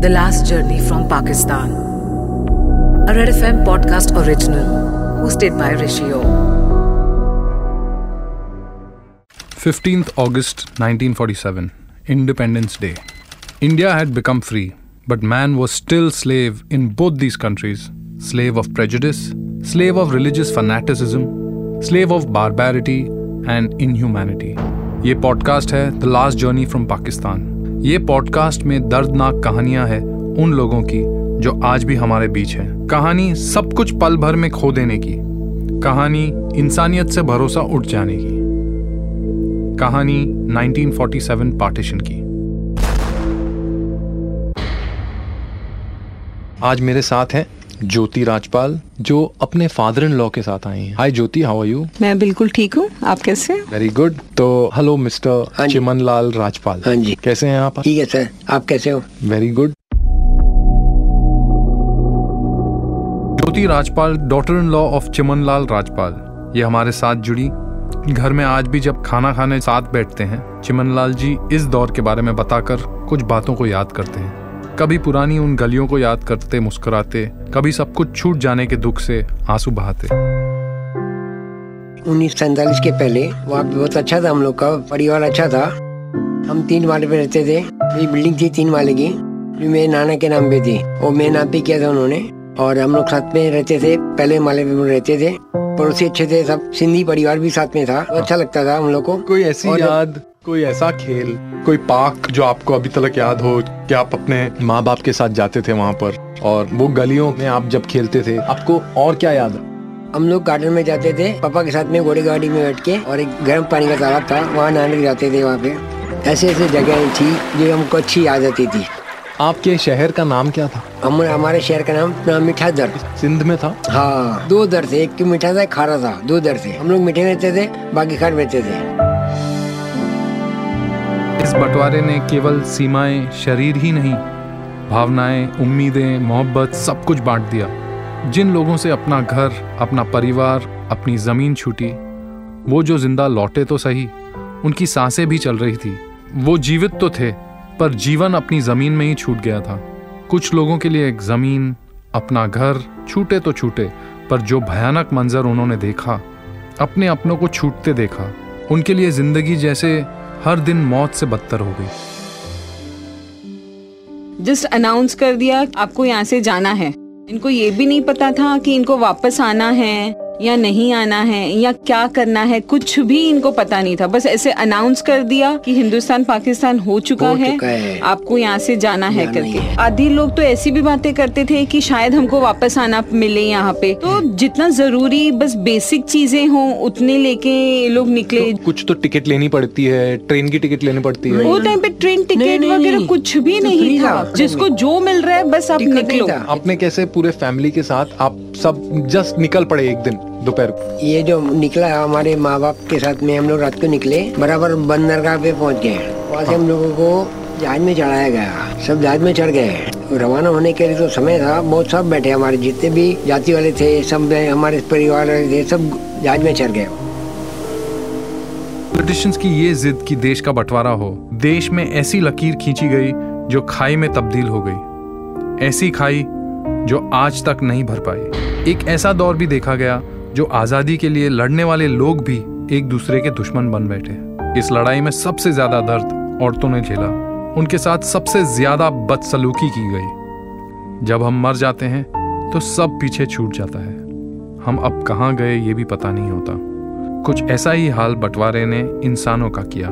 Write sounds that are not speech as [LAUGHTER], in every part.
The Last Journey from Pakistan. A Red FM podcast original. Hosted by Rishio. 15th August 1947, Independence Day. India had become free, but man was still slave in both these countries. Slave of prejudice, slave of religious fanaticism, slave of barbarity and inhumanity. ये podcast है the last journey from Pakistan ये podcast में दर्दनाक कहानियाँ हैं उन लोगों की, जो आज भी हमारे बीच है। कहानी सब कुछ पल भर में खो देने की। कहानी इंसानियत से भरोसा उठ जाने की। कहानी 1947 पार्टीशन की। आज मेरे साथ हैं ज्योति राजपाल जो अपने फादर इन लॉ के साथ आई हैं। Hi Jyoti how are you मैं बिल्कुल ठीक हूँ। आप कैसे वेरी गुड तो हेलो मिस्टर चिमन लाल राजपाल। हाँ जी। कैसे हैं आप? ठीक है सर। आप कैसे हो? Very good Jyoti Rajpal daughter in law of Chiman Lal Rajpal. ये हमारे साथ जुड़ी। घर में आज भी जब खाना खाने साथ बैठते हैं चिमन लाल जी इस दौर के बारे में बताकर कुछ बातों को याद करते हैं। कभी पुरानी उन गलियों को याद करते मुस्कुराते कभी सब कुछ छूट जाने के दुख से आँसू बहाते। उन्नीस सैतालीस के पहले वहाँ बहुत अच्छा था हम लोग का परिवार अच्छा था। हम तीन वाले पे रहते थे मेरी बिल्डिंग थी तीन वाले की जो मेरे नाना के नाम पे थी वो मेरे नाम पे किया था उन्होंने। और हम लोग साथ में रहते थे पहले माले पे रहते थे पड़ोसी अच्छे थे सब सिंधी परिवार भी साथ में था तो अच्छा लगता था हम लोग को। कोई ऐसी याद कोई ऐसा खेल कोई पार्क जो आपको अभी तक याद हो कि आप अपने माँ बाप के साथ जाते थे वहाँ पर और वो गलियों में आप जब खेलते थे आपको और क्या याद है? हम लोग गार्डन में जाते थे पापा के साथ में घोड़े गाड़ी में बैठ के और एक गर्म पानी का तालाब था वहाँ नहाने जाते थे वहाँ पे। ऐसे ऐसे जगह थी जो हमको अच्छी याद आती थी। आपके शहर का नाम क्या था? हम हमारे शहर का नाम मीठा दर सिंध में था? हाँ दो दर थे एक मीठा था खारा था दो दर थे। हम लोग मीठे रहते थे बाकी खार रहते थे। इस बंटवारे ने केवल सीमाएँ, शरीर ही नहीं, भावनाएँ, उम्मीदें, मोहब्बत, सब कुछ बांट दिया। जिन लोगों से अपना घर, अपना परिवार, अपनी ज़मीन छूटी, वो जो ज़िंदा लौटे तो सही, उनकी साँसें भी चल रही थी। वो जीवित तो थे, पर जीवन अपनी ज़मीन में ही छूट गया था। कुछ लोगों के लिए एक ज़मीन, अपना घर, छूटे तो छूटे, पर जो भयानक मंजर उन्होंने देखा, अपने अपनों को छूटते देखा, उनके लिए ज़िंदगी जैसे हर दिन मौत से बदतर हो गई। जस्ट अनाउंस कर दिया, आपको यहाँ से जाना है। इनको ये भी नहीं पता था कि इनको वापस आना है। या नहीं आना है या क्या करना है कुछ भी इनको पता नहीं था। बस ऐसे अनाउंस कर दिया कि हिंदुस्तान पाकिस्तान हो चुका, हो है, चुका है। आपको यहाँ से जाना है करके। आधी लोग तो ऐसी भी बातें करते थे कि शायद हमको वापस आना मिले यहाँ पे। तो जितना ज़रूरी बस बेसिक चीज़ें हों उतने लेके लोग निकले। तो कुछ तो टिकट लेनी पड़ती है ट्रेन की टिकट लेनी पड़ती है। वो टाइम पे ट्रेन टिकट वगैरह कुछ भी नहीं था जिसको जो मिल रहा है बस आप निकलो। आपने कैसे पूरे फैमिली के साथ आप सब जस्ट निकल पड़े एक दिन दोपहर को। ये जो निकला हमारे माँ बाप के साथ में हम लोग रात को निकले बराबर बंदरगाह पे पहुँच गए वहाँ से हम लोगों को जहाज़ में चढ़ाया गया। सब जहाज़ में चढ़ गए। रवाना होने के लिए तो समय था बहुत सब बैठे हमारे जितने भी जाति वाले थे सब हमारे परिवार वाले थे सब जहाज़ में चढ़ गए। पॉलिटिशियंस की ये जिद कि देश का बंटवारा हो देश में ऐसी लकीर खींची गई जो खाई में तब्दील हो गई। ऐसी खाई जो आज तक नहीं भर पाई एक ऐसा दौर भी देखा गया, जो आज़ादी के लिए लड़ने वाले लोग भी एक दूसरे के दुश्मन बन बैठे इस लड़ाई में सबसे ज़्यादा दर्द औरतों ने झेला। उनके साथ सबसे ज़्यादा बदसलूकी की गई। जब हम मर जाते हैं तो सब पीछे छूट जाता है। हम अब कहाँ गए, ये भी पता नहीं होता। कुछ ऐसा ही हाल बंटवारे ने इंसानों का किया।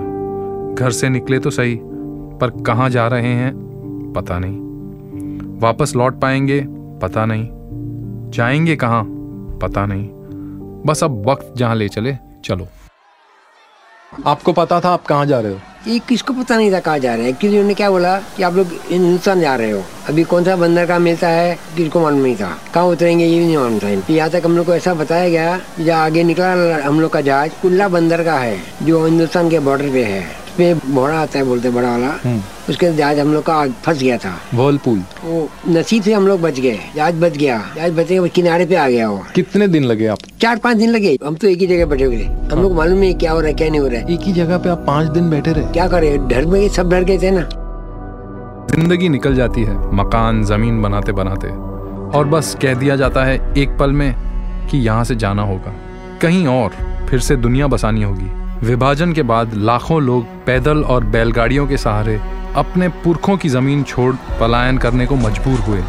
घर से निकले तो सही, पर कहाँ जा रहे हैं, पता नहीं। वापस लौट पाएँगे पता नहीं। जाएँगे कहाँ? पता नहीं। बस अब वक्त जहाँ ले चले, चलो। आपको पता था आप कहाँ जा रहे हो? ये किसको पता नहीं था कहाँ जा रहे हैं? एक्चुअली उन्होंने क्या बोला कि आप लोग हिंदुस्तान जा रहे हो। अभी कौन सा बंदर का मिलता है, किसको मालूम नहीं था। कहाँ उतरेंगे ये भी नहीं मालूम था। यहाँ तक हम लोग को ऐसा बताया गया जहाँ आगे निकला हम लोग का जहाज़ कुल्ला बंदर का है, जो हिंदुस्तान के बॉर्डर पे है। उसमें घोड़ा आता है बोलते बड़ा वाला। उसके जहाज़ हम लोग का आग फंस गया था। वर्लपूल वो नसीब से हम लोग बच गए जहाज़ बच गया। जहाज़ बचे वो किनारे पे आ गया वो। कितने दिन लगे आप? चार पाँच दिन लगे। हम तो एक ही जगह बैठे हुए हम लोग मालूम नहीं क्या हो रहा है क्या नहीं हो रहा है। एक ही जगह पे आप पाँच दिन बैठे रहे? क्या करे डर में सब डर गए थे ना। ज़िंदगी निकल जाती है मकान ज़मीन बनाते बनाते। और बस कह दिया जाता है एक पल में कि यहाँ से जाना होगा। कहीं और फिर से दुनिया बसानी होगी। विभाजन के बाद लाखों लोग पैदल और बैलगाड़ियों के सहारे अपने पुरखों की ज़मीन छोड़ पलायन करने को मजबूर हुए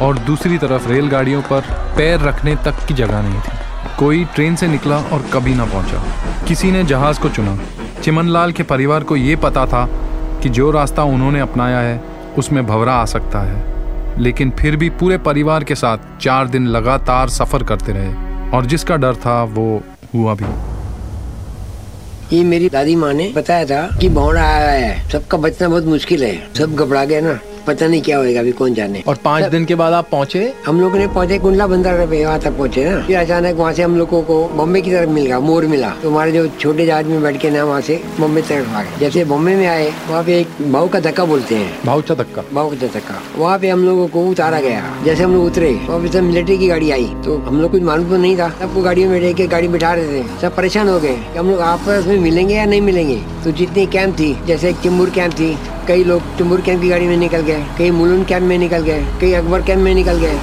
और दूसरी तरफ़ रेलगाड़ियों पर पैर रखने तक की जगह नहीं थी। कोई ट्रेन से निकला और कभी ना पहुँचा। किसी ने जहाज़ को चुना। चिमनलाल के परिवार को ये पता था कि जो रास्ता उन्होंने अपनाया है, उसमें भवरा आ सकता है। लेकिन फिर भी पूरे परिवार के साथ चार दिन लगातार सफ़र करते रहे और जिसका डर था, वो हुआ भी। ये मेरी दादी माँ ने बताया था कि भौड़ा आया है। सबका बचना बहुत मुश्किल है। सब घबरा गए ना। पता नहीं क्या होएगा अभी कौन जाने। और पाँच दिन के बाद आप पहुँचे? हम लोग ने पहुँचे कुंडला बंदर वहाँ तक पहुँचे ना। फिर अचानक वहाँ से हम लोगों को बॉम्बे की तरफ़ मिल गया मोर मिला। तो हमारे जो छोटे जहाज़ में बैठ के ना वहाँ से बॉम्बे तरफ़ आ गए। जैसे बॉम्बे में आए वहाँ पे एक भाव का धक्का बोलते हैं। भाऊचा धक्का। भाव का धक्का। वहाँ पे हम लोगों को उतारा गया। जैसे हम लोग उतरे वहाँ पे सब मिलिट्री की गाड़ी आई। तो हम लोग कुछ मालूम तो नहीं था। सबको गाड़ी में बैठे के गाड़ी बिठा रहे थे। सब परेशान हो गए कि हम लोग आपस में मिलेंगे या नहीं मिलेंगे। तो जितनी कैंप थी जैसे एक चिम्बूर कैंप थी कई लोग चिम्बूर कैंप की गाड़ी में निकल गए। कई मुलुन कैंप में निकल गए कई अकबर कैंप में निकल गए।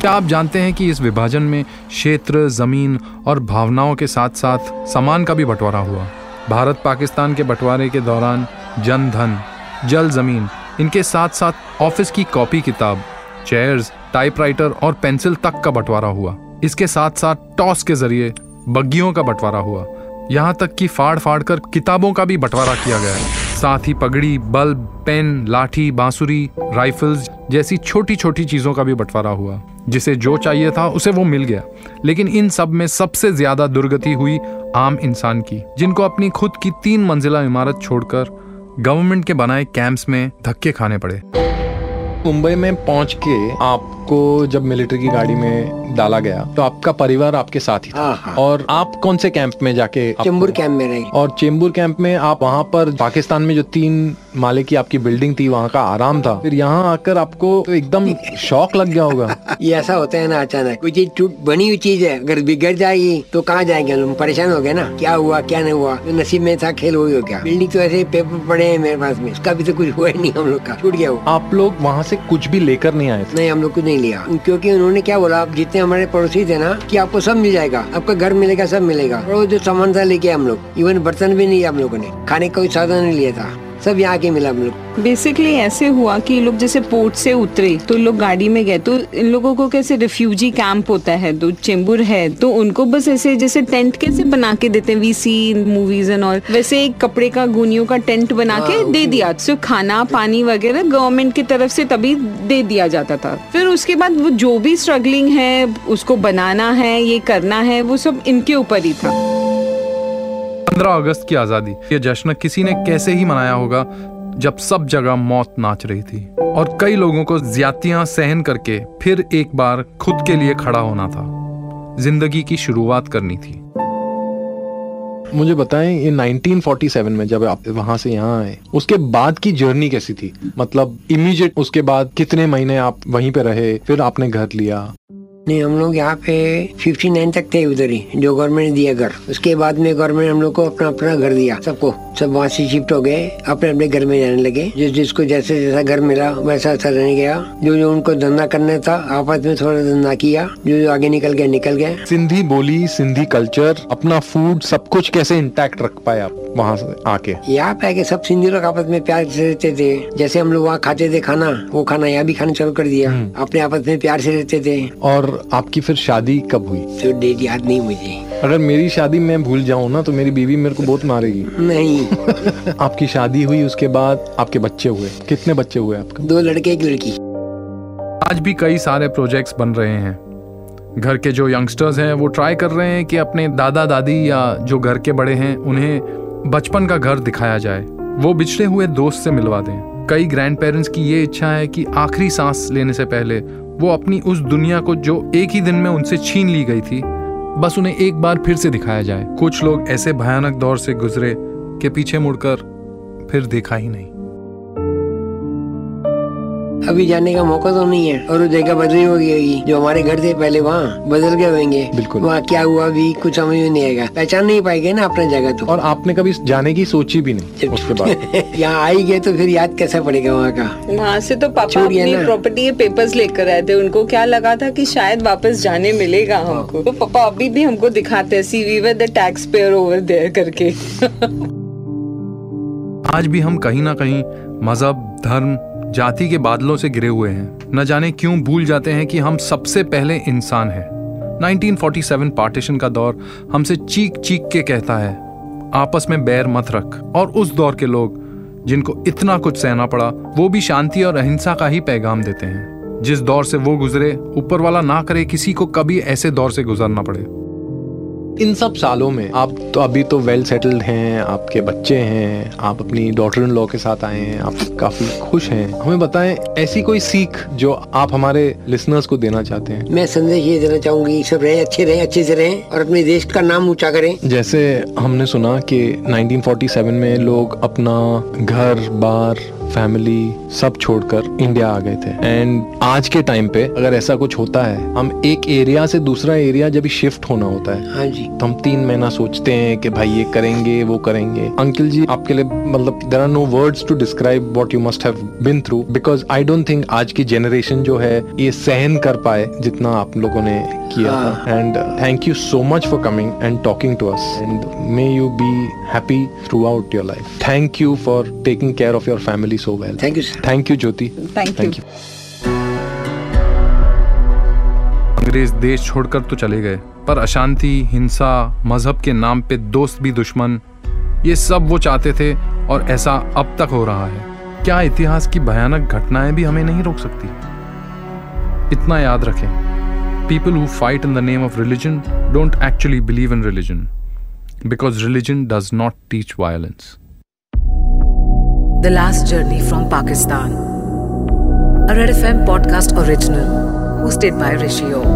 क्या आप जानते हैं कि इस विभाजन में क्षेत्र, ज़मीन और भावनाओं के साथ साथ सामान का भी बंटवारा हुआ? भारत पाकिस्तान के बंटवारे के दौरान जन धन, जल ज़मीन, इनके साथ साथ ऑफ़िस की कॉपी किताब चेयर्स टाइपराइटर और पेंसिल तक का बंटवारा हुआ। इसके साथ साथ टॉस के ज़रिए बग्गियों का बंटवारा हुआ। यहाँ तक कि फाड़ फाड़ कर किताबों का भी बंटवारा किया गया। है साथ ही पगड़ी, बल्ब, पेन, लाठी, बांसुरी, राइफल्स जैसी छोटी छोटी चीज़ों का भी बंटवारा हुआ, जिसे जो चाहिए था उसे वो मिल गया। लेकिन इन सब में सबसे ज़्यादा दुर्गति हुई आम इंसान की, जिनको अपनी खुद की तीन मंजिला इमारत छोड़कर गवर्नमेंट के बनाए कैंप्स में धक्के खाने पड़े। मुंबई में पहुँच के आपको जब मिलिट्री की गाड़ी में डाला गया तो आपका परिवार आपके साथ ही था। हाँ, हाँ। और आप कौन से कैंप में जाके चिम्बूर कैंप में रहे। और चेंबूर कैंप में आप वहाँ पर पाकिस्तान में जो तीन माले की आपकी बिल्डिंग थी वहाँ का आराम था। फिर यहाँ आकर आपको तो एकदम शौक लग गया होगा। [LAUGHS] ये ऐसा होता है ना अचानक। कोई चीज़ टूट बनी हुई चीज़ है अगर बिगड़ जाएगी तो कहाँ जाएँगे हम? परेशान हो गए ना? क्या हुआ क्या नहीं हुआ? जो नसीब में था खेल वही हो गया बिल्डिंग तो ऐसे पेपर पड़े हैं मेरे पास में। उसका भी तो कुछ हुआ ही नहीं हम लोग का। छूट गया आप लोग वहाँ से कुछ भी लेकर नहीं आए नहीं, हम लोग कुछ नहीं लिया। क्योंकि उन्होंने क्या बोला, आप जितने हमारे पड़ोसी थे ना, कि आपको सब मिल जाएगा, आपका घर मिलेगा, सब मिलेगा। और जो सामान था लेके हम लोग, इवन बर्तन भी नहीं हम लोगों ने। खाने का कोई साधन नहीं लिया था। सब यहाँ के मिला हम लोग। बेसिकली ऐसे हुआ कि लोग जैसे पोर्ट से उतरे तो लोग गाड़ी में गए तो इन लोगों को कैसे रिफ्यूजी कैंप होता है तो चेंबूर है तो उनको बस ऐसे जैसे टेंट कैसे बना के देते हैं we see movies and all वैसे एक कपड़े का गुनियों का टेंट बना के दे दिया सो खाना पानी वगैरह गवर्नमेंट की तरफ़ से तभी दे दिया जाता था। फिर उसके बाद वो जो भी स्ट्रगलिंग है उसको बनाना है ये करना है वो सब इनके ऊपर ही था। 15 अगस्त की आज़ादी। ये जश्न किसी ने कैसे ही मनाया होगा, जब सब जगह मौत नाच रही थी। और कई लोगों को ज्यादतियाँ सहन करके फिर एक बार खुद के लिए खड़ा होना था। ज़िंदगी की शुरुआत करनी थी। मुझे बताएँ, ये 1947 में जब आप वहाँ से यहाँ आए, उसके बाद की जर्नी कैसी थी? मतलब इमीडिएट उसके बाद कितने महीने आप वहीं पे रहे, फिर आपने घर लिया? नहीं हम लोग यहाँ पे 59 तक थे उधर ही जो गवर्नमेंट ने दिया घर। उसके बाद में गवर्नमेंट हम लोग को अपना अपना घर दिया सबको। सब वहाँ से शिफ्ट हो गए अपने अपने घर में जाने लगे। जिस जिसको जैसे जैसा घर मिला वैसा वैसा रहने गया। जो जो उनको धंधा करना था आपस में थोड़ा धंधा किया जो जो आगे निकल गया निकल गया सिंधी बोली सिंधी कल्चर अपना फ़ूड सब कुछ कैसे इंटैक्ट रख पाए आप वहाँ से आके? यहाँ पे आके सब सिंधी लोग आपस में प्यार से रहते थे। जैसे हम लोग वहाँ खाते थे खाना वो खाना यहाँ भी खाना चालू कर दिया। अपने आपस में प्यार से रहते थे। और आपकी फिर शादी कब हुई? तो डेट याद नहीं मुझे। अगर मेरी शादी मैं भूल जाऊँ ना तो मेरी बीवी मेरे को बहुत मारेगी। नहीं। [LAUGHS] आपकी शादी हुई उसके बाद आपके बच्चे हुए। कितने बच्चे हुए आपके? दो लड़के एक लड़की। आज भी कई सारे प्रोजेक्ट्स बन रहे हैं। घर के जो यंगस्टर्स हैं वो ट्राई कर रहे हैं कि अपने दादा दादी या जो घर के बड़े हैं उन्हें बचपन का घर दिखाया जाए। वो बिछड़े हुए दोस्त से मिलवा दें। कई ग्रैंड पेरेंट्स की ये इच्छा है कि आखिरी सांस लेने से पहले वो अपनी उस दुनिया को जो एक ही दिन में उनसे छीन ली गई थी, बस उन्हें एक बार फिर से दिखाया जाए। कुछ लोग ऐसे भयानक दौर से गुजरे के पीछे मुड़कर फिर देखा ही नहीं। अभी जाने का मौका तो नहीं है और वो जगह बदली हो गई होगी। जो हमारे घर थे पहले वहाँ बदल गए होंगे। बिल्कुल। वहाँ क्या हुआ भी कुछ समझ में नहीं आएगा। पहचान नहीं पाएँगे ना अपना जगह तो। और आपने कभी जाने की सोची भी नहीं उसके बाद? [LAUGHS] यहाँ आई गए तो फिर याद कैसा पड़ेगा वहाँ का? वहाँ से तो पापा अपनी प्रॉपर्टी के पेपर्स लेकर आए थे। उनको क्या लगा था कि शायद वापस जाने मिलेगा हमको। तो पापा अभी भी हमको दिखाते हैं। See we the taxpayer over there करके। [LAUGHS] आज भी हम कहीं ना कहीं मज़हब धर्म जाति के बादलों से गिरे हुए हैं। न जाने क्यों भूल जाते हैं कि हम सबसे पहले इंसान हैं। 1947 पार्टीशन का दौर हमसे चीख चीख के कहता है, आपस में बैर मत रख। और उस दौर के लोग, जिनको इतना कुछ सहना पड़ा, वो भी शांति और अहिंसा का ही पैगाम देते हैं। जिस दौर से वो गुजरे, ऊपर वाला ना करे किसी को कभी ऐसे दौर से गुजरना पड़े। इन सब सालों में आप तो अभी तो वेल सेटल्ड हैं आपके बच्चे हैं आप अपनी डॉटर इन लॉ के साथ आए हैं आप काफ़ी खुश हैं। हमें बताएँ ऐसी कोई सीख जो आप हमारे लिसनर्स को देना चाहते हैं? मैं संदेश ये देना चाहूँगी सब रहे अच्छे रहे अच्छे से रहे और अपने देश का नाम ऊँचा करें। जैसे हमने सुना कि 1947 में लोग अपना घर बार फैमिली सब छोड़कर इंडिया आ गए थे। एंड आज के टाइम पे अगर ऐसा कुछ होता है हम एक एरिया से दूसरा एरिया जब शिफ्ट होना होता है हाँ जी। तो हम तीन महीना सोचते हैं कि भाई ये करेंगे वो करेंगे। अंकिल जी आपके लिए मतलब there are no words to describe what you must have been through because I don't think आज की जनरेशन जो है ये सहन कर पाए जितना आप लोगों ने किया था। And thank you so much for coming and talking to us and may you be happy throughout your life thank you for taking care of your family so well thank you thank you Jyoti Thank you. अंग्रेज़ देश छोड़कर तो चले गए पर अशांति हिंसा मज़हब के नाम पे दोस्त भी दुश्मन ये सब वो चाहते थे और ऐसा अब तक हो रहा है। क्या इतिहास की भयानक घटनाएँ भी हमें नहीं रोक सकती? इतना याद रखें people who fight in the name of religion don't actually believe in religion because religion does not teach violence The Last Journey from Pakistan. A Red FM podcast original. Hosted by Rishi.